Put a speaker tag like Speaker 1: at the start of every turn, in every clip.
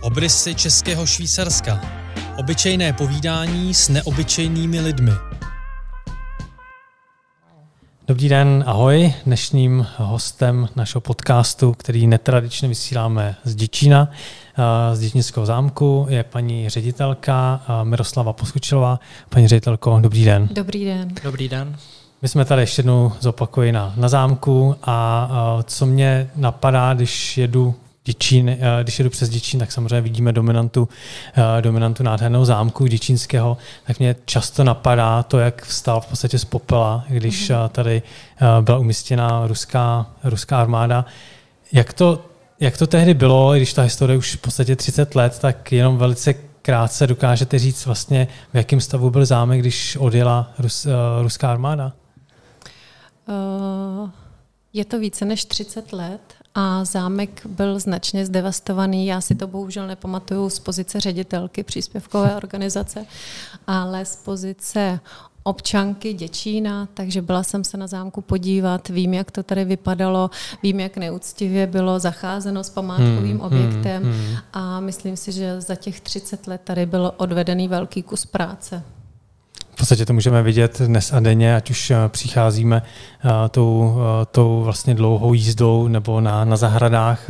Speaker 1: Obrysy českého Švýcarska. Obyčejné povídání s neobyčejnými lidmi.
Speaker 2: Dobrý den, ahoj. Dnešním hostem našeho podcastu, který netradičně vysíláme z Děčína, eh, z Děčínského zámku, je paní ředitelka eh, Miroslava Poskučilová. Paní ředitelko, dobrý den.
Speaker 3: Dobrý den.
Speaker 4: Dobrý den.
Speaker 2: My jsme tady ještě jednou zopakuji na, na zámku a uh, co mě napadá, když jedu Děčín, uh, když jedu přes Děčín, tak samozřejmě vidíme dominantu, uh, dominantu nádherného zámku Děčínského, tak mě často napadá to, jak vstal v podstatě z popela, když mm-hmm. uh, tady byla umístěna ruská, ruská armáda. Jak to, jak to tehdy bylo, když ta historie už v podstatě 30 let, tak jenom velice krátce dokážete říct vlastně, v jakém stavu byl zámek, když odjela Rus, ruská armáda?
Speaker 3: Uh, je to více než 30 let a zámek byl značně zdevastovaný. Já si to bohužel nepamatuju z pozice ředitelky příspěvkové organizace, ale z pozice občanky Děčína, takže byla jsem se na zámku podívat, vím, jak to tady vypadalo, vím, jak neúctivě bylo zacházeno s památkovým hmm, objektem hmm, hmm. a myslím si, že za těch 30 let tady byl odvedený velký kus práce
Speaker 2: podstatě to můžeme vidět dnes a denně, ať už eh, přicházíme uh, tou, uh, tou vlastně dlouhou jízdou nebo na, na zahradách,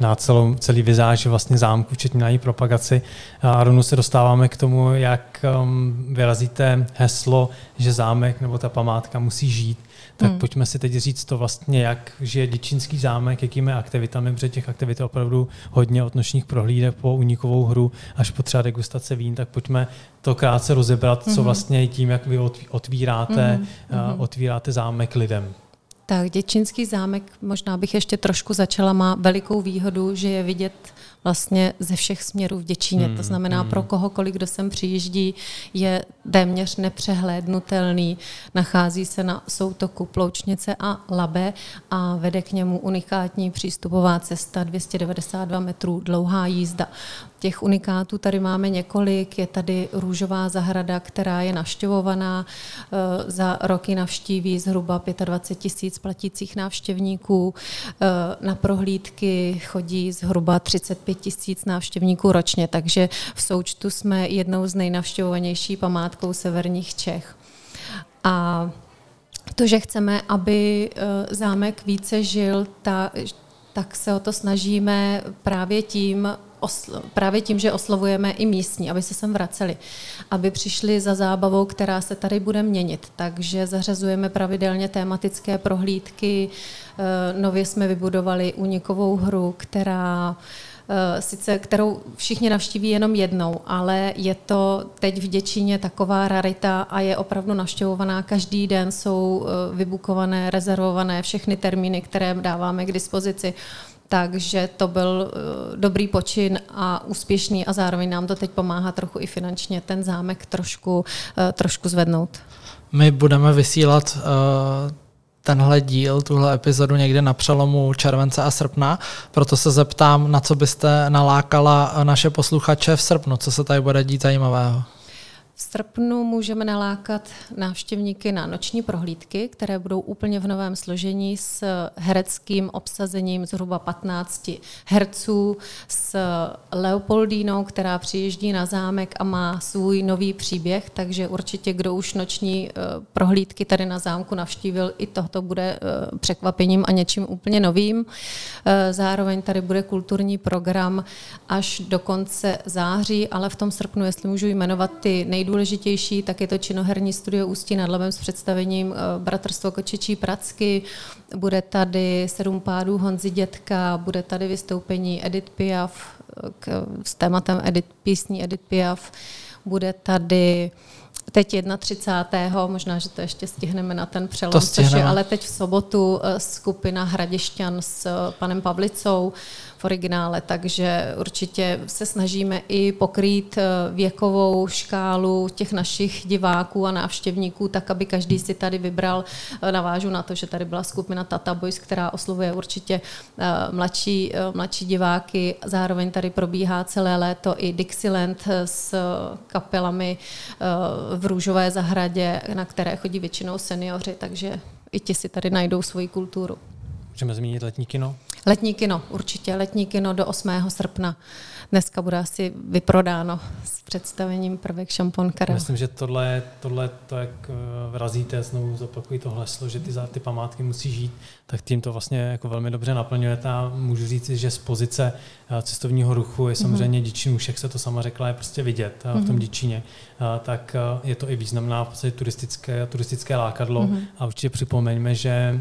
Speaker 2: na celou, celý vizáž vlastně zámku, včetně na její propagaci. A rovnou se dostáváme k tomu, jak um, vyrazíte heslo, že zámek nebo ta památka musí žít tak hmm. pojďme si teď říct to vlastně, jak žije Děčínský zámek, jakými aktivitami, protože těch aktivit je opravdu hodně od nočních prohlídek po unikovou hru až po třeba degustace vín, tak pojďme to krátce rozebrat, hmm. co vlastně tím, jak vy otvíráte, hmm. uh, otvíráte zámek lidem.
Speaker 3: Tak Děčínský zámek, možná bych ještě trošku začala, má velikou výhodu, že je vidět vlastně ze všech směrů v Děčíně. Hmm, to znamená, hmm. pro kohokoliv, kdo sem přijíždí, je téměř nepřehlédnutelný. Nachází se na soutoku Ploučnice a Labe a vede k němu unikátní přístupová cesta 292 metrů dlouhá jízda. Těch unikátů tady máme několik. Je tady růžová zahrada, která je navštěvovaná. Eh, za roky navštíví zhruba 25 tisíc platících návštěvníků. Eh, na prohlídky chodí zhruba 35 tisíc návštěvníků ročně, takže v součtu jsme jednou z nejnavštěvovanější památkou severních Čech. A to, že chceme, aby eh, zámek více žil, ta, tak se o to snažíme právě tím, oslo, právě tím, že oslovujeme i místní, aby se sem vraceli, aby přišli za zábavou, která se tady bude měnit. Takže zařazujeme pravidelně tématické prohlídky. Eh, nově jsme vybudovali únikovou hru, která eh, sice kterou všichni navštíví jenom jednou, ale je to teď v Děčíně taková rarita a je opravdu navštěvovaná. Každý den jsou eh, vybukované, rezervované všechny termíny, které dáváme k dispozici takže to byl eh, dobrý počin a úspěšný a zároveň nám to teď pomáhá trochu i finančně ten zámek trošku, eh, trošku zvednout.
Speaker 4: My budeme vysílat uh, tenhle díl, tuhle epizodu někde na přelomu července a srpna, proto se zeptám, na co byste nalákala naše posluchače v srpnu, co se tady bude dít zajímavého.
Speaker 3: V srpnu můžeme nalákat návštěvníky na noční prohlídky, které budou úplně v novém složení s hereckým obsazením zhruba 15 herců, s Leopoldínou, která přijíždí na zámek a má svůj nový příběh, takže určitě, kdo už noční eh, prohlídky tady na zámku navštívil, i tohoto bude eh, překvapením a něčím úplně novým. Eh, zároveň tady bude kulturní program až do konce září, ale v tom srpnu, jestli můžu jmenovat ty nejdůležitější nejdůležitější, tak je to činoherní studio Ústí nad Labem s představením eh, Bratrstvo Kočičí Pracky. Bude tady Sedm pádů Honzi Dětka, bude tady vystoupení Edith Piaf eh, k, s tématem Edith, písní Edith Piaf. Bude tady teď 31. možná, že to ještě stihneme na ten přelom, což je ale teď v sobotu eh, skupina Hradišťan s panem Pavlicou v originále, takže určitě se snažíme i pokrýt eh, věkovou škálu těch našich diváků a návštěvníků, tak aby každý si tady vybral, eh, navážu na to, že tady byla skupina Tata Boys, která oslovuje určitě eh, mladší, mladší diváky. Zároveň tady probíhá celé léto i Dixieland s kapelami v Růžové zahradě, na které chodí většinou seniori, takže i ti si tady najdou svoji kulturu.
Speaker 2: Můžeme zmínit letní kino?
Speaker 3: Letní kino, určitě. Letní kino do 8. srpna. Dneska bude asi vyprodáno s představením prvek šampon Karel.
Speaker 2: Myslím, že tohle, tohle to, jak eh, vrazíte, znovu zopakují to heslo, že ty, ty památky musí žít, tak tím to vlastně jako velmi dobře naplňujete a můžu říct, že z pozice eh, cestovního ruchu je samozřejmě mm-hmm. Děčín, jak se to sama řekla, je prostě vidět mm-hmm. v tom mhm. Děčíně, tak je to i významná v podstatě turistické, turistické lákadlo mm-hmm. a určitě připomeňme, že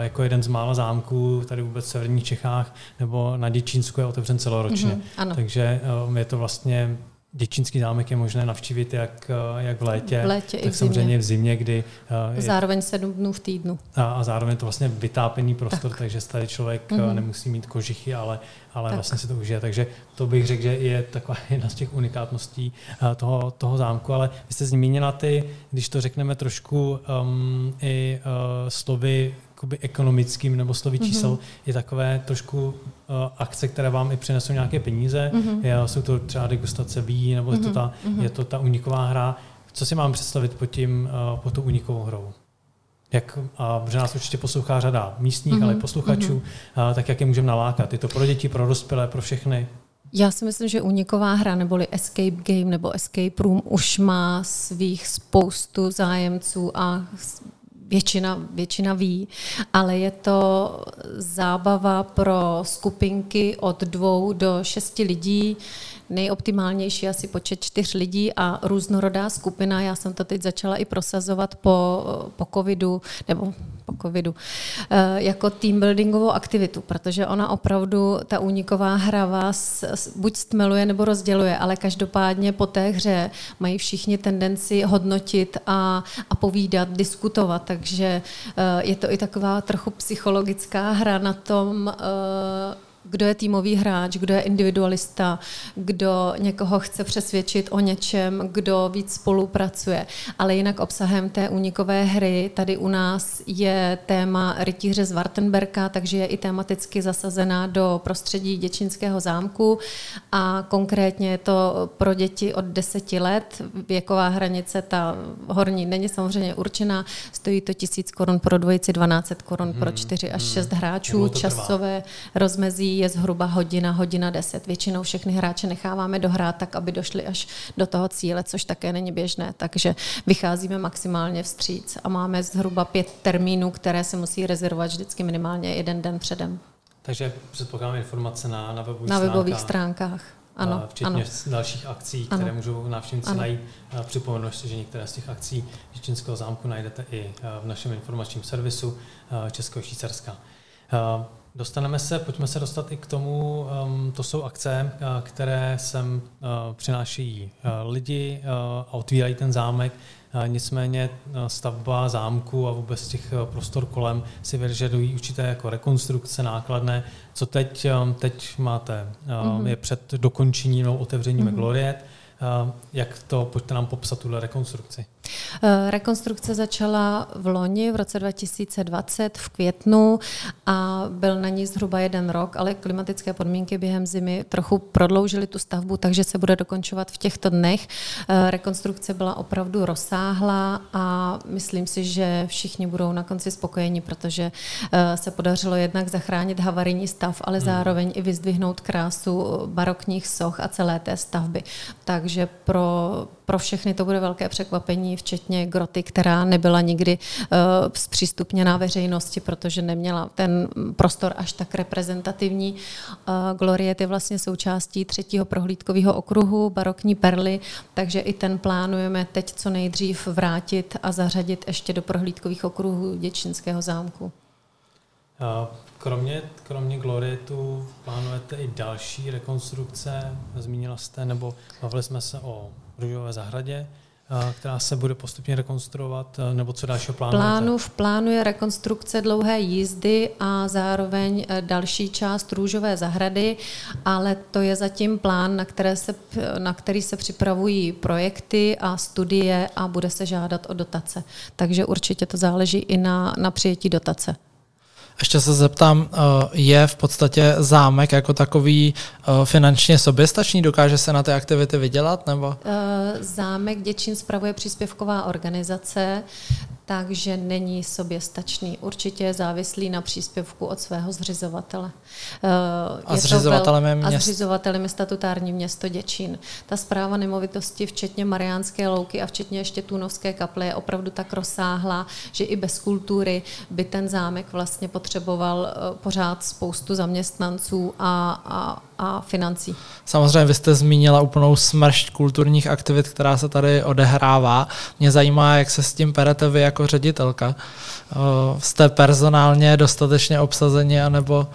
Speaker 2: jako jeden z mála zámků tady vůbec v severních Čechách nebo na Děčínsku je otevřen celoročně. Mm-hmm, ano. Takže je to vlastně Děčínský zámek je možné navštívit jak, jak v létě,
Speaker 3: v létě
Speaker 2: tak
Speaker 3: v
Speaker 2: samozřejmě v zimě, kdy...
Speaker 3: Je, zároveň sedm dnů v týdnu.
Speaker 2: A, a zároveň to vlastně vytápený prostor, tak. takže tady člověk mm-hmm. nemusí mít kožichy, ale, ale vlastně si to užije. Takže to bych řekl, že je taková jedna z těch unikátností toho, toho zámku. Ale vy jste zmínila ty, když to řekneme trošku um, i uh, slovy jakoby ekonomickým nebo slovy mhm. čísel, mm-hmm. je takové trošku uh, akce, které vám i přinesou nějaké peníze. Mm-hmm. Je, jsou to třeba degustace ví, nebo mm-hmm. je, to mhm. ta, mm-hmm. je to ta uniková hra. Co si mám představit pod, tím, uh, pod tou unikovou hrou? Jak, a protože nás určitě poslouchá řada místních, mm-hmm. ale i posluchačů, mm-hmm. uh, tak jak je můžeme nalákat? Je to pro děti, pro dospělé, pro všechny?
Speaker 3: Já si myslím, že uniková hra neboli escape game nebo escape room už má svých spoustu zájemců a většina, většina ví, ale je to zábava pro skupinky od dvou do šesti lidí, nejoptimálnější asi počet čtyř lidí a různorodá skupina. Já jsem to teď začala i prosazovat po, po covidu, nebo po covidu, eh, jako team buildingovou aktivitu, protože ona opravdu, ta úniková hra vás buď stmeluje nebo rozděluje, ale každopádně po té hře mají všichni tendenci hodnotit a, a povídat, diskutovat, takže eh, je to i taková trochu psychologická hra na tom, eh, kdo je týmový hráč, kdo je individualista, kdo někoho chce přesvědčit o něčem, kdo víc spolupracuje. Ale jinak obsahem té únikové hry tady u nás je téma rytíře z Wartenberka, takže je i tematicky zasazená do prostředí děčínského zámku a konkrétně je to pro děti od deseti let. Věková hranice, ta horní, není samozřejmě určená, stojí to tisíc korun pro dvojici, 12 korun hmm, pro čtyři až šest hmm. hráčů, časové rozmezí je zhruba hodina, hodina deset. Většinou všechny hráče necháváme dohrát tak, aby došli až do toho cíle, což také není běžné. Takže vycházíme maximálně vstříc a máme zhruba pět termínů, které se musí rezervovat vždycky minimálně jeden den předem.
Speaker 2: Takže předpokládám informace na, na webových
Speaker 3: Na webových stránkách. Ano,
Speaker 2: včetně
Speaker 3: ano.
Speaker 2: dalších akcí, které ano. můžou návštěvníci najít. Připomenu že některé z těch akcí Čínského zámku najdete i v našem informačním servisu Českého Švýcarska. Dostaneme se, pojďme se dostat i k tomu, um, to jsou akce, uh, které sem uh, přinášejí uh, lidi uh, a otvírají ten zámek. Nicméně stavba zámku a vůbec těch prostor kolem si vyžadují určité jako rekonstrukce nákladné. Co teď, um, teď máte? Mm-hmm. Je před dokončením nebo otevřením mm-hmm. Gloriet. Jak to, pojďte nám popsat tuhle rekonstrukci.
Speaker 3: Eh, rekonstrukce začala v loni, v roce 2020, v květnu a byl na ní zhruba jeden rok, ale klimatické podmínky během zimy trochu prodloužily tu stavbu, takže se bude dokončovat v těchto dnech. Eh, rekonstrukce byla opravdu rozsáhlá a myslím si, že všichni budou na konci spokojeni, protože eh, se podařilo jednak zachránit havarijní stav, ale hmm. zároveň i vyzdvihnout krásu barokních soch a celé té stavby. Takže pro pro všechny to bude velké překvapení, včetně groty, která nebyla nikdy uh, zpřístupněná veřejnosti, protože neměla ten prostor až tak reprezentativní. Uh, Gloriet je vlastně součástí třetího prohlídkového okruhu barokní perly, takže i ten plánujeme teď co nejdřív vrátit a zařadit ještě do prohlídkových okruhů Děčínského zámku.
Speaker 2: Kromě, kromě Glorietu plánujete i další rekonstrukce, zmínila jste, nebo bavili jsme se o Růžové zahradě, která se bude postupně rekonstruovat, nebo co dalšího plánujete?
Speaker 3: Plánu, v plánu je rekonstrukce dlouhé jízdy a zároveň e, další část Růžové zahrady, ale to je zatím plán, na, které se, na který se připravují projekty a studie a bude se žádat o dotace. Takže určitě to záleží i na, na přijetí dotace.
Speaker 4: Ještě se zeptám, eh, je v podstatě zámek jako takový eh, finančně soběstačný? Dokáže se na ty aktivity vydělat? Nebo?
Speaker 3: Eh, zámek Děčín spravuje příspěvková organizace, takže není soběstačný. Určitě je závislý na příspěvku od svého zřizovatele.
Speaker 4: A je zřizovatelem je město?
Speaker 3: A zřizovatelem je statutární město Děčín. Ta zpráva nemovitosti, včetně Mariánské louky a včetně ještě Tunovské kaple, je opravdu tak rozsáhlá, že i bez kultury by ten zámek vlastně potřeboval eh, pořád spoustu zaměstnanců a, a, a financí.
Speaker 4: Samozřejmě vy jste zmínila úplnou smršť kulturních aktivit, která se tady odehrává. Mě zajímá, jak se s tím perete vy jako ředitelka. Eh, jste personálně dostatečně obsazeni, anebo...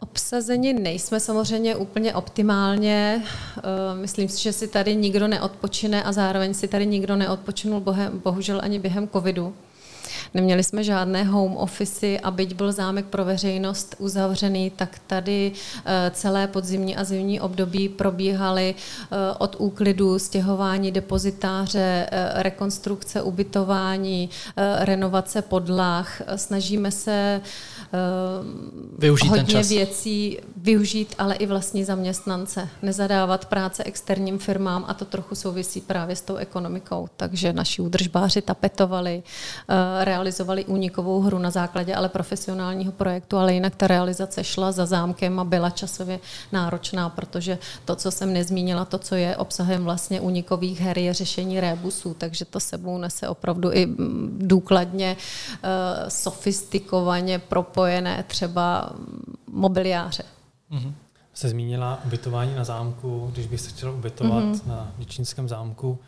Speaker 3: Obsazeni nejsme samozřejmě úplně optimálně. Eh, myslím si, že si tady nikdo neodpočine a zároveň si tady nikdo neodpočinul bohužel ani během covidu. Neměli jsme žádné home office a byť byl zámek pro veřejnost uzavřený, tak tady eh, celé podzimní a zimní období probíhaly eh, od úklidu, stěhování depozitáře, eh, rekonstrukce, ubytování, renovace podlah. Snažíme se
Speaker 4: využít
Speaker 3: hodně
Speaker 4: ten čas.
Speaker 3: věcí využít, ale i vlastní zaměstnance. Nezadávat práce externím firmám a to trochu souvisí právě s tou ekonomikou. Takže naši údržbáři tapetovali, realizovali únikovou hru na základě ale profesionálního projektu, ale jinak ta realizace šla za zámkem a byla časově náročná, protože to, co jsem nezmínila, to, co je obsahem vlastně únikových her, je řešení rébusů, takže to sebou nese opravdu i mm, důkladně, uh, sofistikovaně propojené třeba mobiliáře.
Speaker 2: Mm-hmm. Se zmínila ubytování na zámku, když bych se chtěl ubytovat mm-hmm. na Děčínském zámku,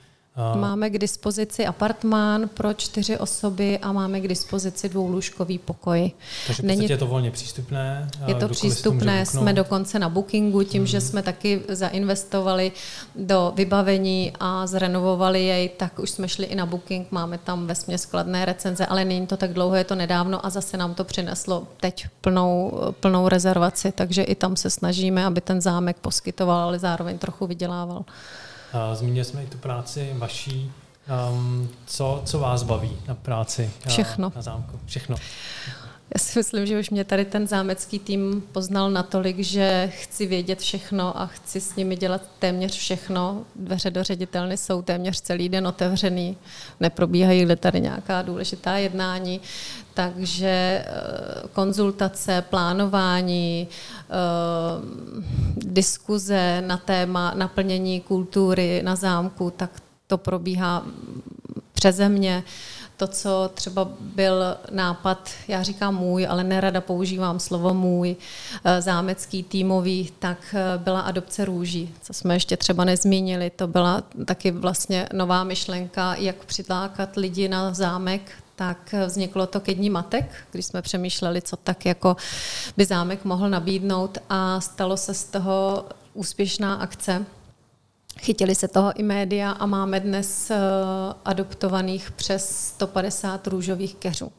Speaker 3: Máme k dispozici apartmán pro čtyři osoby a máme k dispozici dvoulůžkový pokoj.
Speaker 2: Takže Není... je to volně přístupné?
Speaker 3: Je to přístupné, jsme dokonce na bookingu, tím, hmm. že jsme taky zainvestovali do vybavení a zrenovovali jej, tak už jsme šli i na booking, máme tam ve skladné recenze, ale není to tak dlouho, je to nedávno a zase nám to přineslo teď plnou, plnou rezervaci, takže i tam se snažíme, aby ten zámek poskytoval, ale zároveň trochu vydělával.
Speaker 2: Zmínili jsme i tu práci vaší. Um, co, co vás baví na práci
Speaker 3: Všechno.
Speaker 2: na zámku? Všechno.
Speaker 3: Já si myslím, že už mě tady ten zámecký tým poznal natolik, že chci vědět všechno a chci s nimi dělat téměř všechno. Dveře do ředitelny jsou téměř celý den otevřený, neprobíhají tady nějaká důležitá jednání, takže eh, konzultace, plánování, eh, diskuze na téma naplnění kultury na zámku, tak to probíhá přeze mě to, co třeba byl nápad, já říkám můj, ale nerada používám slovo můj, eh, zámecký týmový, tak eh, byla adopce růží, co jsme ještě třeba nezmínili. To byla taky vlastně nová myšlenka, jak přitákat lidi na zámek, tak vzniklo to ke dní matek, když jsme přemýšleli, co tak jako by zámek mohl nabídnout a stalo se z toho úspěšná akce, Chytili se toho i média a máme dnes uh, adoptovaných přes 150 růžových keřů.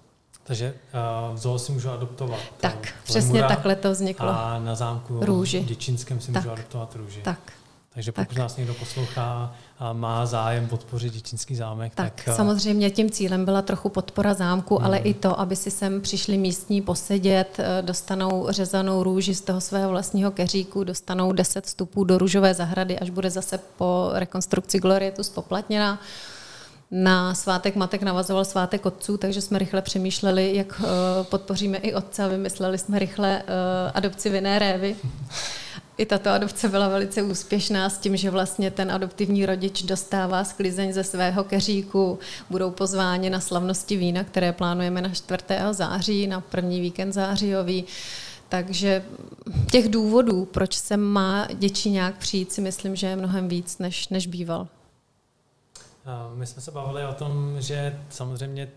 Speaker 2: Takže uh, v zoo si můžu adoptovat
Speaker 3: Tak, přesně takhle to vzniklo.
Speaker 2: A na zámku růži. v Děčínském si tak, můžu adoptovat růži.
Speaker 3: Tak.
Speaker 2: Takže pokud tak. nás někdo poslouchá a má zájem podpořit Děčínský zámek,
Speaker 3: tak... Tak eh, samozřejmě tím cílem byla trochu podpora zámku, hmm. ale i to, aby si sem přišli místní posedět, eh, dostanou řezanou růži z toho svého vlastního keříku, dostanou 10 vstupů do růžové zahrady, až bude zase po rekonstrukci Glorietu spoplatněná. Na svátek matek navazoval svátek otců, takže jsme rychle přemýšleli, jak eh, podpoříme i otce a vymysleli jsme rychle adopci vinné révy. I tato adopce byla velice úspěšná s tím, že vlastně ten adoptivní rodič dostává sklizeň ze svého keříku. Budou pozváni na slavnosti vína, které plánujeme na 4. září, na první víkend zářijový. Takže těch důvodů, proč se má nějak přijít, si myslím, že je mnohem víc, než, než býval.
Speaker 2: My jsme se bavili o tom, že samozřejmě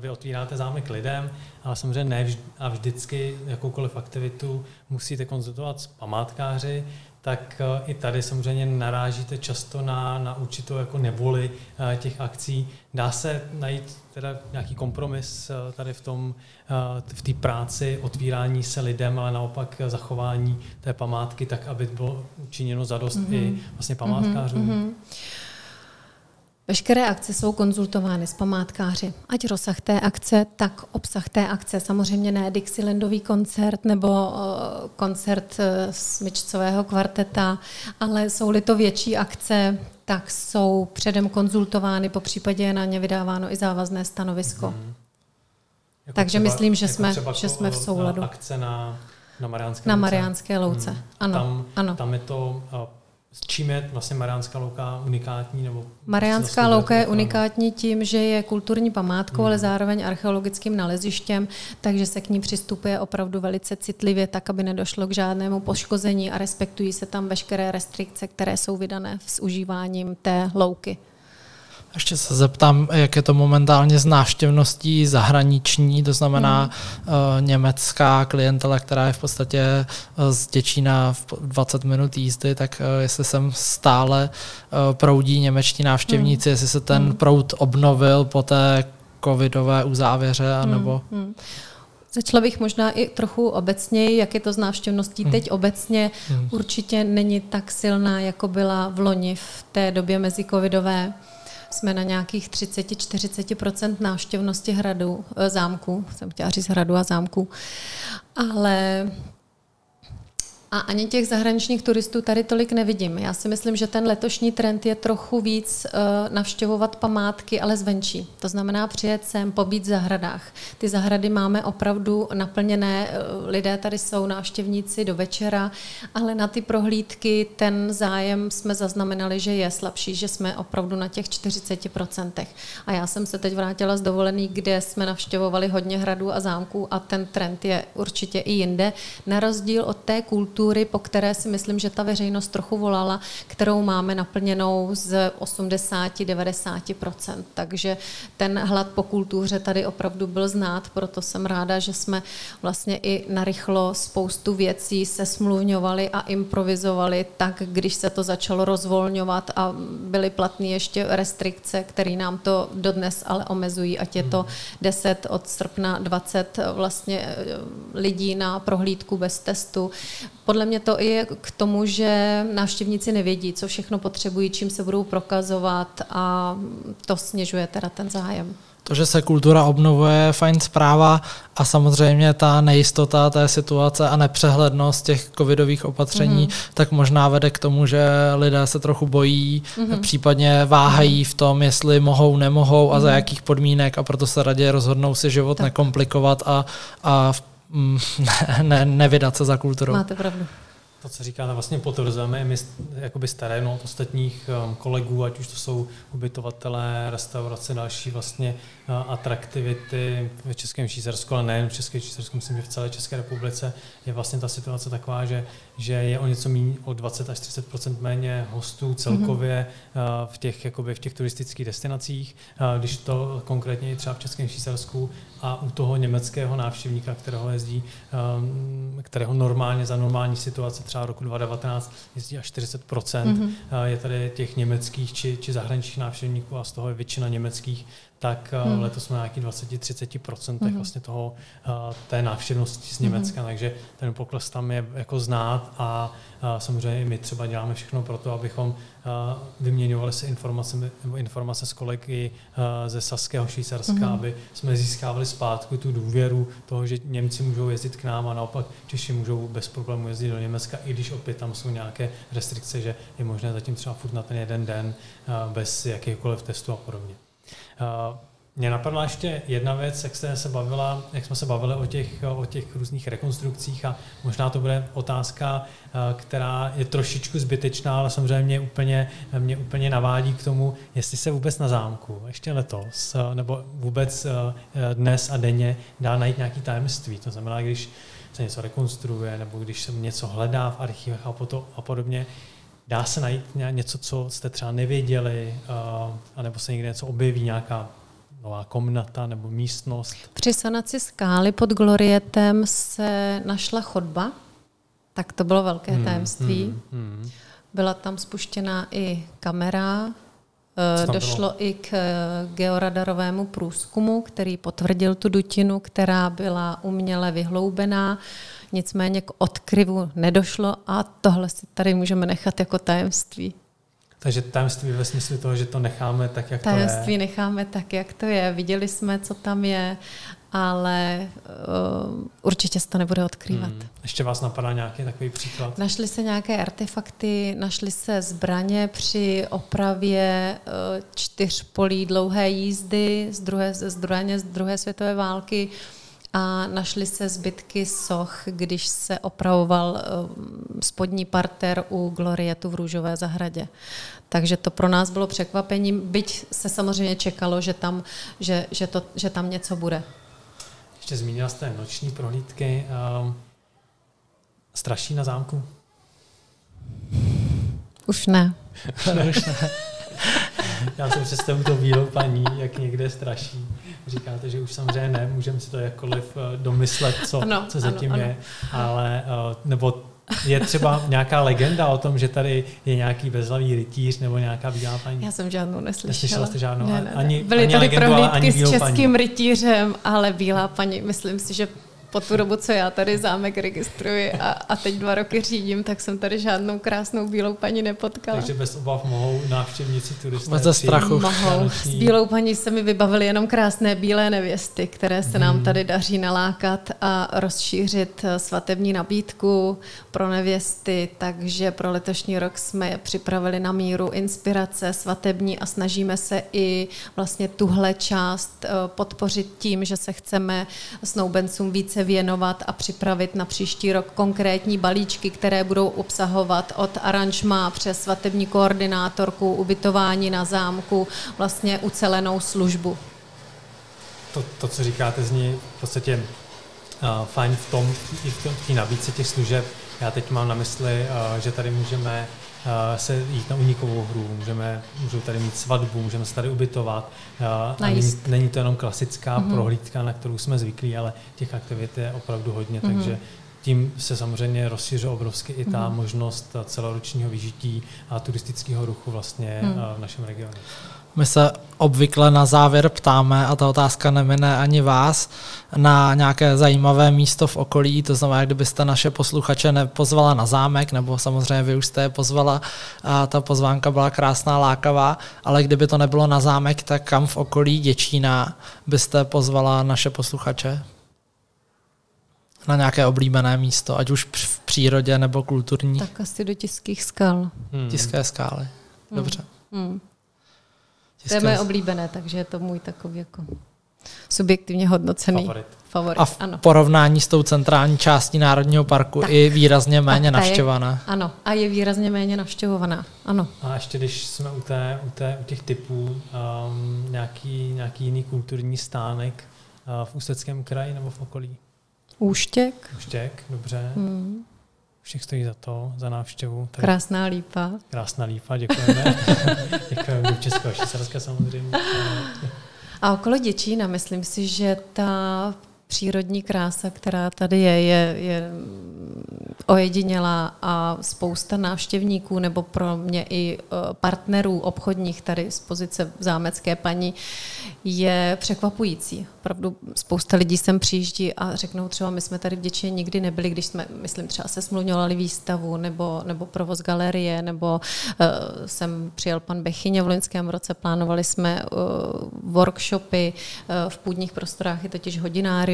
Speaker 2: vy otvíráte zámek lidem, ale samozřejmě ne vždy, a vždycky jakoukoliv aktivitu musíte konzultovat s památkáři, tak eh, i tady samozřejmě narážíte často na, na určitou jako nevoli eh, těch akcí. Dá se najít teda nějaký kompromis tady v tom, v té práci, otvírání se lidem, ale naopak zachování té památky tak, aby bylo učiněno zadost mm-hmm. i vlastně památkářům? Mm-hmm.
Speaker 3: Veškeré akce jsou konzultovány s památkáři. Ať rozsah té akce, tak obsah té akce. Samozřejmě ne Dixielandový koncert nebo uh, koncert smyčcového kvarteta, ale jsou-li to větší akce, tak jsou předem konzultovány, po případě je na ně vydáváno i závazné stanovisko. Hmm. Jako Takže třeba, myslím, že, jako jsme, že jsme v souladu.
Speaker 2: Akce na, na Mariánské
Speaker 3: Na louce. Mariánské louce, hmm. ano.
Speaker 2: Tam,
Speaker 3: ano.
Speaker 2: tam je to s čím je vlastně Mariánská louka unikátní? Nebo
Speaker 3: Mariánská louka je unikátní tím, že je kulturní památkou, hmm. ale zároveň archeologickým nalezištěm, takže se k ní přistupuje opravdu velice citlivě, tak, aby nedošlo k žádnému poškození a respektují se tam veškeré restrikce, které jsou vydané s užíváním té louky.
Speaker 4: Ještě se zeptám, jak je to momentálně s návštěvností zahraniční, to znamená hmm. uh, německá klientela, která je v podstatě uh, z Děčína v 20 minut jízdy, tak uh, jestli sem stále uh, proudí němečtí návštěvníci, hmm. jestli se ten hmm. proud obnovil po té covidové uzávěře, anebo... Hmm. Hmm.
Speaker 3: Začala bych možná i trochu obecněji, jak je to s návštěvností. Hmm. Teď obecně hmm. určitě není tak silná, jako byla v loni v té době mezi covidové jsme na nějakých 30-40% návštěvnosti hradu, eh, zámku, jsem chtěla říct hradu a zámku, ale a ani těch zahraničních turistů tady tolik nevidím. Já si myslím, že ten letošní trend je trochu víc uh, navštěvovat památky, ale zvenčí. To znamená přijet sem, pobít v zahradách. Ty zahrady máme opravdu naplněné, uh, lidé tady jsou návštěvníci do večera, ale na ty prohlídky ten zájem jsme zaznamenali, že je slabší, že jsme opravdu na těch 40%. A já jsem se teď vrátila z dovolený, kde jsme navštěvovali hodně hradů a zámků a ten trend je určitě i jinde. Na rozdíl od té kultury, kultury, po které si myslím, že ta veřejnost trochu volala, kterou máme naplněnou z 80-90%. Takže ten hlad po kultuře tady opravdu byl znát, proto jsem ráda, že jsme vlastně i narychlo spoustu věcí se smluvňovali a improvizovali tak, když se to začalo rozvolňovat a byly platné ještě restrikce, které nám to dodnes ale omezují, ať je to 10 od srpna 20 vlastně eh, lidí na prohlídku bez testu. Podle mě to je k tomu, že návštěvníci nevědí, co všechno potřebují, čím se budou prokazovat a to snižuje teda ten zájem.
Speaker 4: To, že se kultura obnovuje, je fajn zpráva a samozřejmě ta nejistota té situace a nepřehlednost těch covidových opatření, mm-hmm. tak možná vede k tomu, že lidé se trochu bojí, mm-hmm. případně váhají v tom, jestli mohou, nemohou a mm-hmm. za mhm. jakých podmínek a proto se raději rozhodnou si život tak. nekomplikovat a, a Mm, ne, ne, nevydat se za kulturou.
Speaker 3: Máte pravdu.
Speaker 2: To, co říkáte, vlastně potvrzujeme my jakoby z terénu od ostatních um, kolegů, ať už to jsou ubytovatelé, restaurace, další vlastně uh, atraktivity v Českém Švýcarsku, ale nejen v Českém Švýcarsku, myslím, že v celé České republice je vlastně ta situace taková, že, že je o něco méně, o 20 až 30% méně hostů celkově mm-hmm. v těch, jakoby v těch turistických destinacích, uh, když to konkrétně i třeba v Českém Švýcarsku a u toho německého návštěvníka, kterého jezdí, um, kterého normálně za normální situace třeba roku 2019 jezdí až 40 mm-hmm. je tady těch německých či, či zahraničních návštěvníků a z toho je většina německých, tak hmm. letos jsme na nějakých 20-30% hmm. vlastně toho, té návštěvnosti z Německa, hmm. takže ten pokles tam je jako znát a samozřejmě my třeba děláme všechno pro to, abychom vyměňovali se informace, informace s kolegy ze Saského Švýcarska, hmm. aby jsme získávali zpátky tu důvěru toho, že Němci můžou jezdit k nám a naopak Češi můžou bez problémů jezdit do Německa, i když opět tam jsou nějaké restrikce, že je možné zatím třeba furt na ten jeden den bez jakýchkoliv testů a podobně. Uh, mě napadla ještě jedna věc, jak jste se bavila, jak jsme se bavili o těch, o těch různých rekonstrukcích a možná to bude otázka, uh, která je trošičku zbytečná, ale samozřejmě mě úplně, mě úplně navádí k tomu, jestli se vůbec na zámku ještě letos uh, nebo vůbec dnes a denně dá najít nějaký tajemství. To znamená, když se něco rekonstruuje nebo když se něco hledá v archivech a podobně, Dá se najít něco, co jste třeba nevěděli, uh, anebo se někde něco objeví, nějaká nová komnata nebo místnost?
Speaker 3: Při sanaci skály pod Glorietem se našla chodba, tak to bylo velké hmm, tajemství. Hmm, hmm. Byla tam spuštěná i kamera, eh, Došlo bylo? i k eh, georadarovému průzkumu, který potvrdil tu dutinu, která byla uměle vyhloubená. Nicméně k odkryvu nedošlo a tohle si tady můžeme nechat jako tajemství.
Speaker 2: Takže tajemství ve smyslu toho, že to necháme tak, jak
Speaker 3: tajemství
Speaker 2: to je.
Speaker 3: Tajemství necháme tak, jak to je. Viděli jsme, co tam je, ale uh, určitě se to nebude odkrývat. Hmm.
Speaker 2: Ještě vás napadá nějaký takový příklad?
Speaker 3: Našly se nějaké artefakty, našly se zbraně při opravě uh, čtyř polí dlouhé jízdy z druhé, z druhé, z druhé světové války. Uh, a našly se zbytky soch, když se opravoval eh, spodní parter u Glorietu v Růžové zahradě. Takže to pro nás bylo překvapením, byť se samozřejmě čekalo, že tam, že, že to, že tam něco bude.
Speaker 2: Ještě zmínila jste noční prohlídky. Um, straší na zámku?
Speaker 3: Už ne.
Speaker 2: Už ne. Já jsem představu to bílou paní, jak někde straší. Říkáte, že už samozřejmě ne, můžeme si to jakkoliv eh, domyslet, co, ano, co zatím ano, je, ano. ale eh, nebo je třeba nějaká legenda o tom, že tady je nějaký bezhlavý rytíř nebo nějaká bílá paní?
Speaker 3: Já jsem žádnou neslyšela.
Speaker 2: Neslyšela jste žádnou? Ne,
Speaker 3: ne, ne. Ani, Byly ani tady prohlídky s českým paní. rytířem, ale bílá paní, myslím si, že po tu dobu, co já tady zámek registruji a, a teď dva roky řídím, tak jsem tady žádnou krásnou bílou paní nepotkala.
Speaker 2: Takže bez obav mohou návštěvníci turisté
Speaker 4: Bez strachu.
Speaker 3: Mohou. S bílou paní se mi vybavily jenom krásné bílé nevěsty, které se nám hmm. tady daří nalákat a rozšířit svatební nabídku pro nevěsty, takže pro letošní rok jsme připravili na míru inspirace svatební a snažíme se i vlastně tuhle část eh, podpořit tím, že se chceme snoubencům více věnovat a připravit na příští rok konkrétní balíčky, které budou obsahovat od aranžma přes svatební koordinátorku, ubytování na zámku, vlastně ucelenou službu.
Speaker 2: To, to co říkáte, zní v podstatě fajn v tom, i v té nabídce těch služeb. Já teď mám na mysli, uh, že tady můžeme uh, se jít na unikovou hru, můžeme, můžeme tady mít svatbu, můžeme se tady ubytovat. Uh, není, není to jenom klasická mm-hmm. prohlídka, na kterou jsme zvyklí, ale těch aktivit je opravdu hodně, mm-hmm. takže tím se samozřejmě rozšiřuje obrovsky i ta mm-hmm. možnost celoročního vyžití a turistického ruchu vlastně mm. v našem regionu.
Speaker 4: My se obvykle na závěr ptáme, a ta otázka nemine ani vás, na nějaké zajímavé místo v okolí, to znamená, kdybyste naše posluchače nepozvala na zámek, nebo samozřejmě vy už jste je pozvala, a ta pozvánka byla krásná, lákavá, ale kdyby to nebylo na zámek, tak kam v okolí Děčína byste pozvala naše posluchače? Na nějaké oblíbené místo, ať už v přírodě nebo kulturní?
Speaker 3: Tak asi do tiských skal.
Speaker 4: Hmm. Tiské skály, dobře. Hmm. Hmm.
Speaker 3: To je moje oblíbené, takže je to můj takový jako subjektivně hodnocený favorit. favorit.
Speaker 4: A v ano. porovnání s tou centrální částí Národního parku tak. i výrazně méně navštěvovaná.
Speaker 3: Ano, a je výrazně méně navštěvovaná. Ano.
Speaker 2: A ještě když jsme u, té, u, té, u těch typů, um, nějaký, nějaký jiný kulturní stánek uh, v Ústeckém kraji nebo v okolí?
Speaker 3: Úštěk.
Speaker 2: Úštěk, dobře. Hmm. Všech stojí za to, za návštěvu.
Speaker 3: Tak krásná lípa.
Speaker 2: Krásná lípa, děkujeme. děkujeme do Českého Švýcarska samozřejmě.
Speaker 3: A okolo Děčína, myslím si, že ta přírodní krása, která tady je, je, je ojedinělá a spousta návštěvníků nebo pro mě i e, partnerů obchodních tady z pozice zámecké paní je překvapující. Opravdu spousta lidí sem přijíždí a řeknou třeba, my jsme tady v Děčíně nikdy nebyli, když jsme, myslím, třeba se smluvňovali výstavu nebo, nebo provoz galerie, nebo uh, sem přijel pan Bechyně v loňském roce, plánovali jsme uh, workshopy uh, v půdních prostorách, je totiž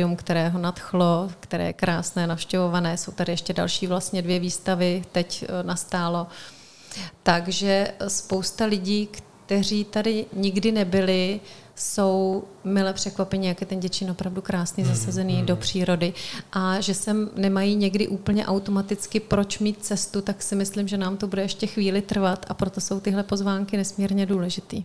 Speaker 3: hodinárium, které ho nadchlo, které je krásné, navštěvované, jsou tady ještě další vlastně dvě výstavy, teď uh, nastálo. Takže spousta lidí, kteří tady nikdy nebyli, jsou milé překvapení, jak je ten děčín opravdu krásný, hmm, zasazený mm, do přírody a že sem nemají někdy úplně automaticky proč mít cestu, tak si myslím, že nám to bude ještě chvíli trvat a proto jsou tyhle pozvánky nesmírně důležitý.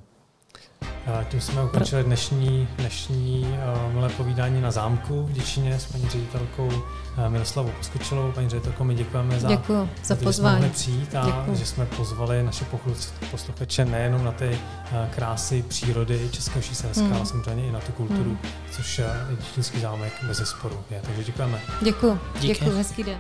Speaker 2: Tím jsme ukončili dnešní, dnešní uh, milé povídání na zámku v Děčíně s paní ředitelkou uh, Miroslavou Poskočilovou. Paní ředitelko, my děkujeme za,
Speaker 3: Děkuju, za,
Speaker 2: za
Speaker 3: pozvání. Že jsme
Speaker 2: přijít a Děkuju. že jsme pozvali naše posluchače nejenom na ty uh, krásy přírody Českého Švýcarska, hmm. ale samozřejmě i na tu kulturu, hmm. což Děčínský zámek bez sporu je. Takže děkujeme.
Speaker 3: Děkuji. Děkuji, hezký den.